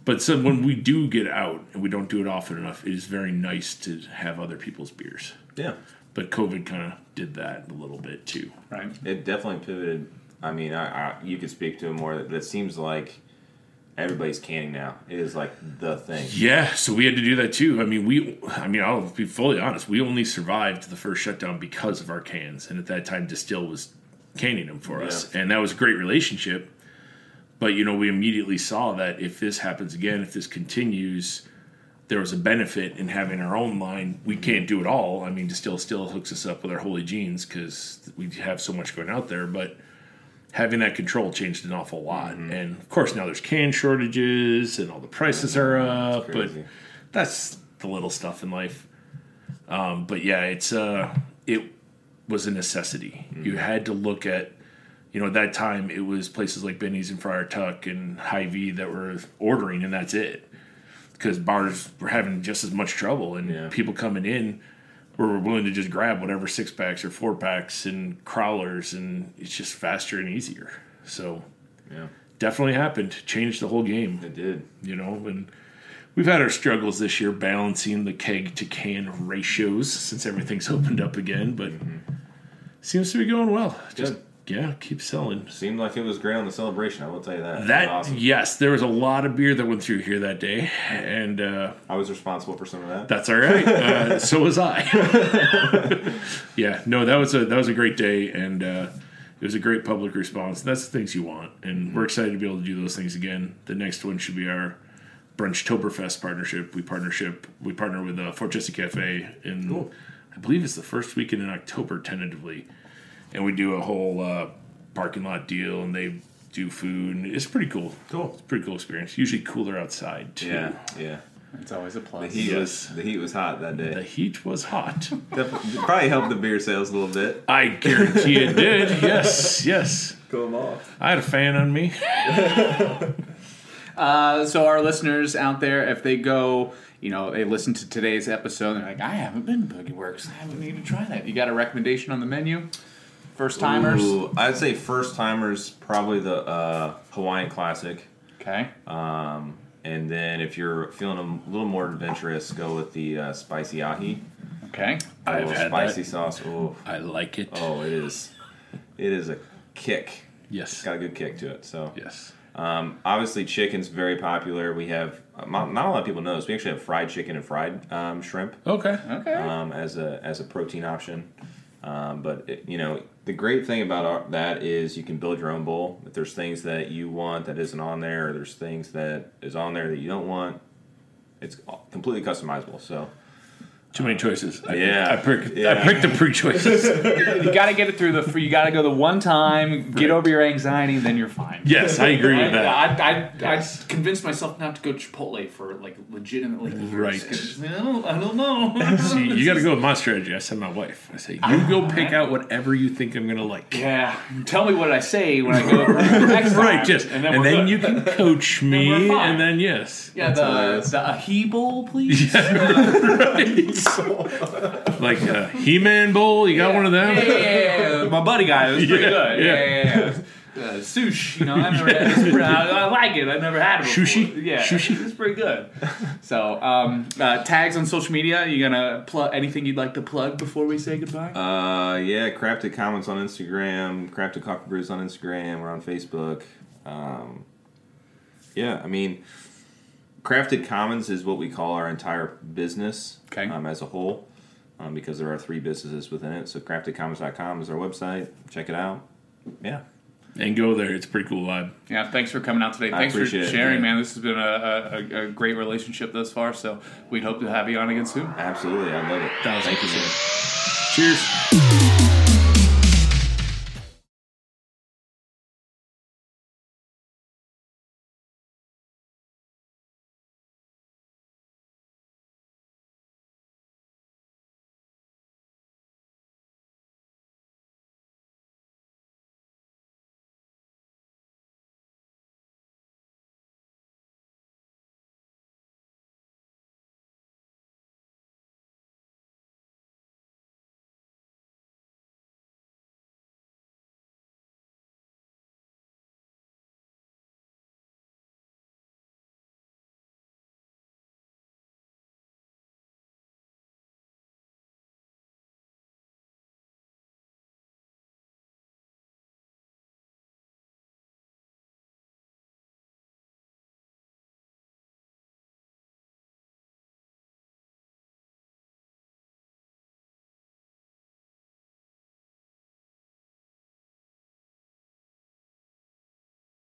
But so when we do get out and we don't do it often enough, it is very nice to have other people's beers. Yeah. But COVID kind of did that a little bit too. Right. It definitely pivoted. I mean, I, I, you could speak to it more. That it seems like everybody's canning now. It is like the thing. Yeah, so we had to do that too. I mean, we, I mean, I'll be fully honest. We only survived the first shutdown because of our cans, and at that time, Destihl was canning them for us, and that was a great relationship. But you know, we immediately saw that if this happens again, if this continues, there was a benefit in having our own line. We can't do it all. I mean, Destihl still hooks us up with our holy jeans because we have so much going out there, but having that control changed an awful lot. And of course, now there's can shortages and all the prices are up, but that's the little stuff in life. Um, but yeah, it's uh, it was a necessity. You had to look at, you know, at that time it was places like Binny's and Friar Tuck and Hy-Vee that were ordering, and that's it. Because bars were having just as much trouble, and Yeah. people coming in were willing to just grab whatever six packs or four packs and crawlers, and it's just faster and easier. So Yeah, definitely happened, changed the whole game it did. you know, and we've had our struggles this year balancing the keg to can ratios since everything's opened up again, but mm-hmm. seems to be going well. Just yeah, keep selling. Seemed like it was great on the celebration. I will tell you that. That awesome. yes, there was a lot of beer that went through here that day, and uh, I was responsible for some of that. that's all right. Uh, so was I. yeah, no, that was a that was a great day, and uh, it was a great public response. That's the things you want, and we're excited to be able to do those things again. The next one should be our Brunchtoberfest partnership. We partnership we partner with uh, Fort Jesse Cafe, in I believe it's the first weekend in October tentatively, and we do a whole uh, parking lot deal, and they do food. And it's pretty cool. Cool. It's a pretty cool experience. Usually cooler outside too. Yeah, yeah. It's always a plus. The plus. heat Yes. was the heat was hot that day. The heat was hot. Probably helped the beer sales a little bit. I guarantee it did. Yes, yes. Cool them off. I had a fan on me. Uh, so our listeners out there, if they go, you know, they listen to today's episode, they're like, I haven't been to Boogie Works. I haven't need to try that. You got a recommendation on the menu? First timers? Ooh, I'd say first timers probably the uh, Hawaiian Classic. Okay. Um, and then if you're feeling a little more adventurous, go with the uh, spicy ahi. Okay. A I've had spicy that. sauce. Ooh. I like it. Oh, it is. It is a kick. Yes. It's got a good kick to it. So, Yes. um, obviously, chicken's very popular. We have uh, not, not a lot of people know this. We actually have fried chicken and fried um, shrimp Okay. Okay. um, as a as a protein option. Um, but it, you know, the great thing about our, that is you can build your own bowl. If there's things that you want that isn't on there, or there's things that is on there that you don't want, it's completely customizable. So Too many choices. I, Yeah. I picked. I Yeah. picked the pre choices. you got to get it through the. You got to go the one time, get Right. over your anxiety, then you're fine. yes, I agree with that. I, I, Yes. I convinced myself not to go to Chipotle for like legitimately years. Right. 'cause I don't, I don't know. See, you got to go with my strategy. I said my wife. I say you ah, go pick out whatever you think I'm gonna like. Yeah, tell me what I say when I go next time. Right. Just and then, we're good. you can coach me, we're and then yes. Yeah, the hilarious. the ahi bowl, please. Like a He-Man bowl. You got one of them. Yeah, yeah, yeah, yeah. my buddy guy it was pretty Yeah, good. Yeah, yeah. yeah, yeah. Uh, sush, you know, I never had it's pretty- I, I like it. I've never had it before. Sushi? Yeah, Sushi? It's pretty good. So, um, uh, tags on social media. You gonna plug anything you'd like to plug before we say goodbye? Uh, yeah, Crafted Commons on Instagram, Crafted Coffee Brews on Instagram, we're on Facebook. Um, yeah, I mean, Crafted Commons is what we call our entire business Okay. um, as a whole um, because there are three businesses within it. So, craftedcommons.com is our website. Check it out. Yeah. And go there. It's a pretty cool vibe. Yeah, thanks for coming out today. Thanks for appreciate it, sharing, man. This has been a, a, a great relationship thus far. So we'd hope to have you on again soon. Absolutely. I love it. Thousand Thank you, percent. man. Cheers.